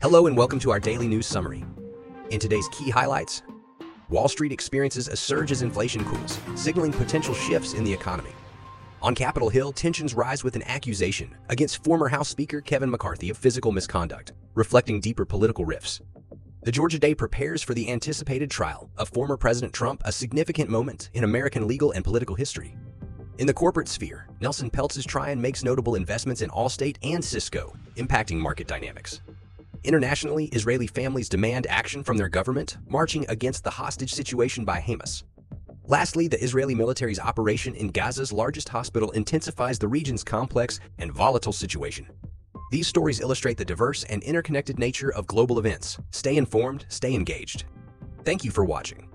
Hello and welcome to our daily news summary. In today's key highlights, Wall Street experiences a surge as inflation cools, signaling potential shifts in the economy. On Capitol Hill, tensions rise with an accusation against former House Speaker Kevin McCarthy of physical misconduct, reflecting deeper political rifts. The Georgia DA prepares for the anticipated trial of former President Trump, a significant moment in American legal and political history. In the corporate sphere, Nelson Peltz's Trian makes notable investments in Allstate and Cisco, impacting market dynamics. Internationally, Israeli families demand action from their government, marching against the hostage situation by Hamas. Lastly, the Israeli military's operation in Gaza's largest hospital intensifies the region's complex and volatile situation. These stories illustrate the diverse and interconnected nature of global events. Stay informed, stay engaged. Thank you for watching.